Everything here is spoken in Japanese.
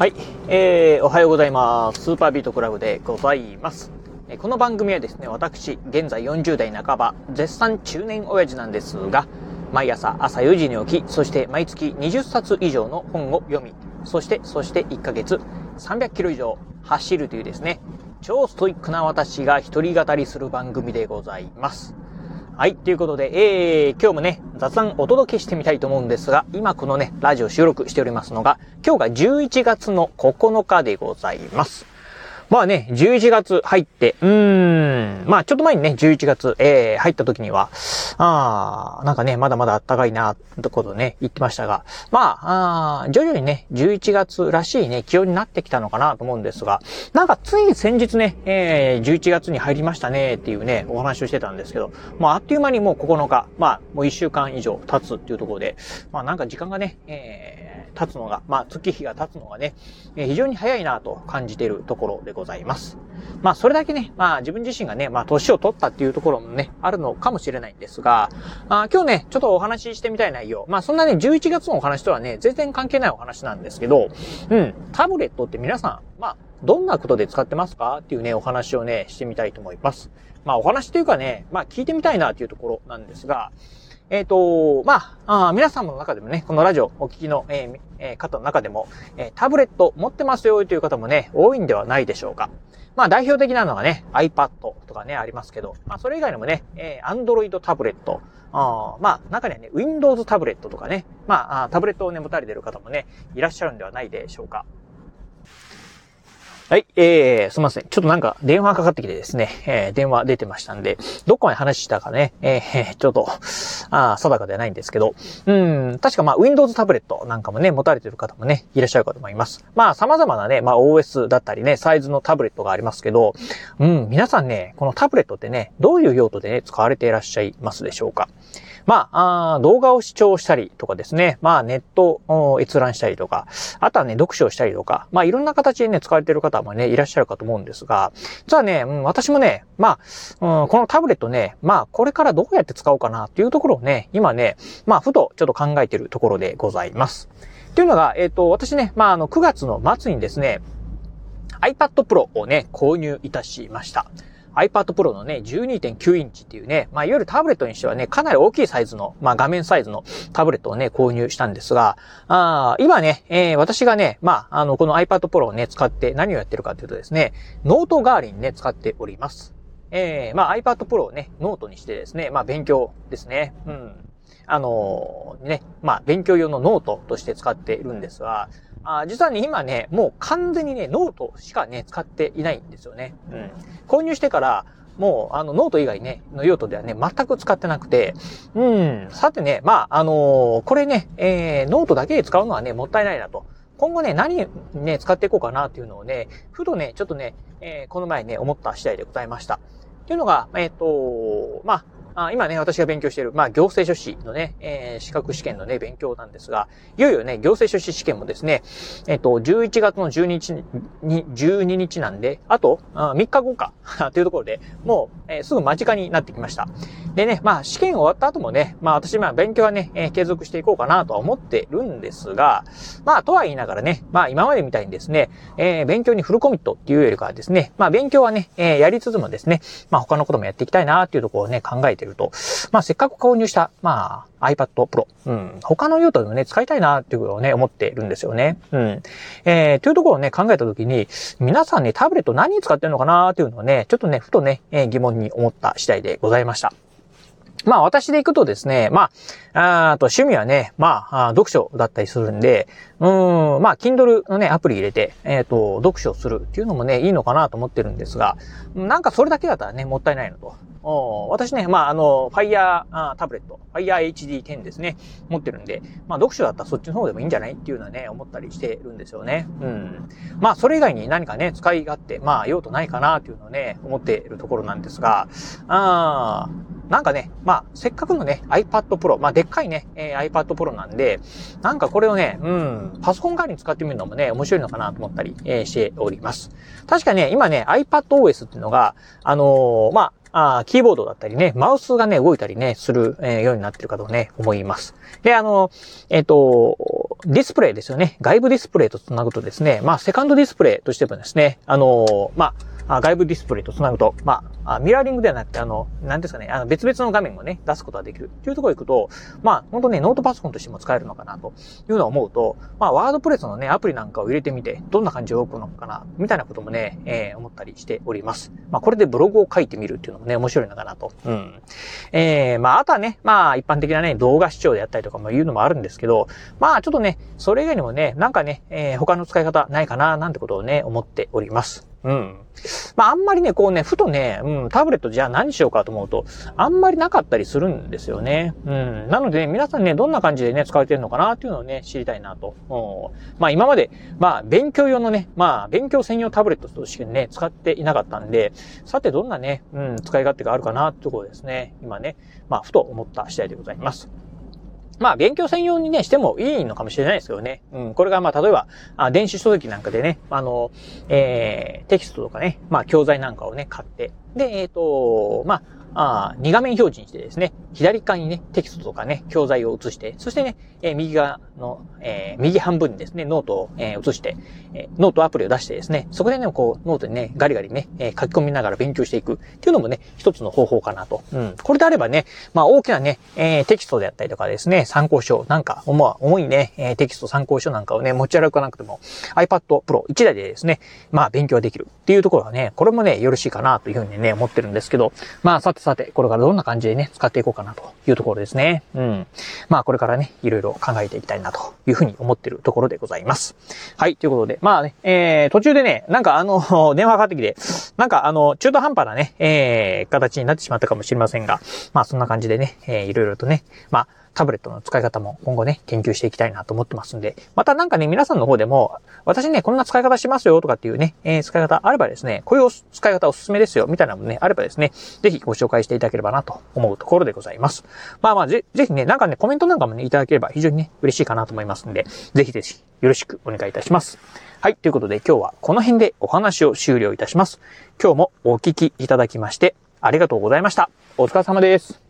はい、えー、おはようございます。スーパービートクラブでございます。この番組はですね、私、現在40代半ば、絶賛中年親父なんですが、毎朝朝4時に起き、そして毎月20冊以上の本を読み、そして、そして1ヶ月300キロ以上走るというですね、超ストイックな私が一人語りする番組でございます。はい。ということで、えー、今日もね、雑談お届けしてみたいと思うんですが、今このね、ラジオ収録しておりますのが、今日が11月の9日でございます。まあね、11月入って、うーん、まあちょっと前にね、11月、えー、入った時には、あー、なんかね、まだまだ暖かいな、ってことね、言ってましたが、まあ、あ徐々にね、11月らしいね、気温になってきたのかなと思うんですが、なんかつい先日ね、えー、11月に入りましたね、っていうね、お話をしてたんですけど、まああっという間にもう9日、まあもう1週間以上経つっていうところで、まあなんか時間がね、えー経つのが、まあ、月日が経つのがね、え非常に早いなと感じているところでございます。まあ、それだけね、まあ、自分自身がね、まあ、年を取ったっていうところもね、あるのかもしれないんですが、あ今日ね、ちょっとお話ししてみたい内容。まあ、そんなね、11月のお話とはね、全然関係ないお話なんですけど、うん、タブレットって皆さん、まあ、どんなことで使ってますか？っていうね、お話をね、してみたいと思います。まあ、お話というかね、まあ、聞いてみたいなっていうところなんですが、えっ、ー、と、まあ、あ皆様の中でもね、このラジオお聞きの、えーえー、方の中でも、えー、タブレット持ってますよという方もね、多いんではないでしょうか。まあ代表的なのがね、iPad とかね、ありますけど、まあそれ以外にもね、えー、Android タブレット、あまあ中にはね、Windows タブレットとかね、まあタブレットをね、持たれてる方もね、いらっしゃるんではないでしょうか。はい、えー、すみません。ちょっとなんか電話かかってきてですね、えー、電話出てましたんで、どこまで話したかね、えー、ちょっと、あ定かではないんですけど、うん、確かまあ Windows タブレットなんかもね、持たれてる方もね、いらっしゃるかと思います。まあ様々なね、まあ OS だったりね、サイズのタブレットがありますけど、うん、皆さんね、このタブレットってね、どういう用途でね、使われていらっしゃいますでしょうか。まあ、あ動画を視聴したりとかですね、まあネット閲覧したりとか、あとはね、読書をしたりとか、まあいろんな形でね、使われてる方もね、いらっしゃるかと思うんですが、実はね、うん、私もね、まあ、うん、このタブレットね、まあこれからどうやって使おうかなっていうところをね、今ね、まあふとちょっと考えてるところでございます。というのが、えっ、ー、と、私ね、まああの9月の末にですね、iPad Pro をね、購入いたしました。iPad Pro のね、12.9インチっていうね、まあ、いわゆるタブレットにしてはね、かなり大きいサイズの、まあ、画面サイズのタブレットをね、購入したんですが、あ今ね、えー、私がね、まあ、あの、この iPad Pro をね、使って何をやってるかというとですね、ノート代わりにね、使っております。えー、まあ、iPad Pro をね、ノートにしてですね、まあ、勉強ですね。うん。あのー、ね、まあ、勉強用のノートとして使っているんですが、あ実はね、今ね、もう完全にね、ノートしかね、使っていないんですよね。うん。購入してから、もう、あの、ノート以外ね、の用途ではね、全く使ってなくて、うん、さてね、まあ、あのー、これね、えー、ノートだけで使うのはね、もったいないなと。今後ね、何ね、使っていこうかなっていうのをね、ふとね、ちょっとね、えー、この前ね、思った次第でございました。っていうのが、えっ、ー、と、まあ、あ今ね、私が勉強している、まあ、行政書士のね、えー、資格試験のね、勉強なんですが、いよいよね、行政書士試験もですね、えっ、と、11月の12日に、12日なんで、あと、あ3日後か、というところで、もう、えー、すぐ間近になってきました。でね、まあ、試験終わった後もね、まあ、私、まあ、勉強はね、えー、継続していこうかなとは思ってるんですが、まあ、とは言いながらね、まあ、今までみたいにですね、えー、勉強にフルコミットっていうよりかはですね、まあ、勉強はね、えー、やりつつもですね、まあ、他のこともやっていきたいなっていうところをね、考えてると、まあ、せっかく購入した、まあ、iPad Pro。うん。他の用途でもね、使いたいなっていうことをね、思っているんですよね。うん。えー、というところをね、考えたときに、皆さんね、タブレット何に使ってるのかなっていうのをね、ちょっとね、ふとね、えー、疑問に思った次第でございました。まあ私で行くとですね、まあ、あと趣味はね、まあ、読書だったりするんで、うん、まあ、Kindle のね、アプリ入れて、えっ、ー、と、読書するっていうのもね、いいのかなと思ってるんですが、なんかそれだけだったらね、もったいないのと。私ね、まあ、あの、Fire タブレット、Fire HD10 ですね、持ってるんで、まあ、読書だったらそっちの方でもいいんじゃないっていうのはね、思ったりしてるんですよね。うん。まあ、それ以外に何かね、使い勝手、まあ、用途ないかなっていうのをね、思っているところなんですが、あなんかね、まあ、せっかくのね、iPad Pro、まあ、でっかいね、えー、iPad Pro なんで、なんかこれをね、うん、パソコン代わりに使ってみるのもね、面白いのかなと思ったり、えー、しております。確かね、今ね、iPadOS っていうのが、あのー、まあ、あキーボードだったりね、マウスがね、動いたりね、する、えー、ようになってるかとね、思います。で、あの、えっ、ー、と、ディスプレイですよね。外部ディスプレイと繋ぐとですね、まあ、セカンドディスプレイとしてもですね、あの、まあ、あ外部ディスプレイと繋ぐと、まあ、ミラーリングではなくて、あの、何ですかね、あの別々の画面をね、出すことができるっていうところ行くと、まあ、本当ね、ノートパソコンとしても使えるのかなというのを思うと、まあ、ワードプレスのね、アプリなんかを入れてみて、どんな感じで動くのかな、みたいなこともね、えー、思ったりしております。まあ、これでブログを書いてみるっていうのもね、面白いのかなと。うん。えー、まあ、あとはね、まあ、一般的なね、動画視聴でやったりとかもいうのもあるんですけど、まあ、ちょっとね、それ以外にもね、なんかね、えー、他の使い方ないかな、なんてことをね、思っております。うん。まあ、あんまりね、こうね、ふとね、うん、タブレットじゃあ何しようかと思うと、あんまりなかったりするんですよね。うん。なので、ね、皆さんね、どんな感じでね、使われてるのかなっていうのをね、知りたいなと。まあ、今まで、まあ、勉強用のね、まあ、勉強専用タブレットとしてね、使っていなかったんで、さてどんなね、うん、使い勝手があるかなってところですね。今ね、まあ、ふと思った次第でございます。まあ、勉強専用にね、してもいいのかもしれないですけどね。うん、これがまあ、例えば、あ電子書籍なんかでね、あの、えー、テキストとかね、まあ、教材なんかをね、買って、で、えっ、ー、と、まあ、あ2画面表示にしてですね、左側にね、テキストとかね、教材を映して、そしてね、えー、右側の、えー、右半分にですね、ノートを、えー、映して、えー、ノートアプリを出してですね、そこでね、こう、ノートにね、ガリガリね、えー、書き込みながら勉強していくっていうのもね、一つの方法かなと。うん。これであればね、まあ大きなね、えー、テキストであったりとかですね、参考書なんか、重重いね、えー、テキスト参考書なんかをね、持ち歩かなくても、iPad Pro 1台でですね、まあ勉強できるっていうところはね、これもね、よろしいかなというふうにね、思ってるんですけど、まあさてさて、これからどんな感じでね、使っていこうかなというところですね。うん。まあこれからね、いろいろろ考えていきたいなというふうに思ってるところでございます。はい、ということで、まあね、えー、途中でね、なんかあの、電話かかってきて、なんかあの、中途半端なね、えー、形になってしまったかもしれませんが、まあそんな感じでね、えー、いろいろとね、まあ、タブレットの使い方も今後ね、研究していきたいなと思ってますんで、またなんかね、皆さんの方でも、私ね、こんな使い方しますよとかっていうね、えー、使い方あればですね、こういう使い方おすすめですよ、みたいなのもね、あればですね、ぜひご紹介していただければなと思うところでございます。まあまあ、ぜ、ぜひね、なんかね、コメントなんかもね、いただければ非常にね、嬉しいかなと思いますんで、ぜひぜひよろしくお願いいたします。はい、ということで今日はこの辺でお話を終了いたします。今日もお聞きいただきまして、ありがとうございました。お疲れ様です。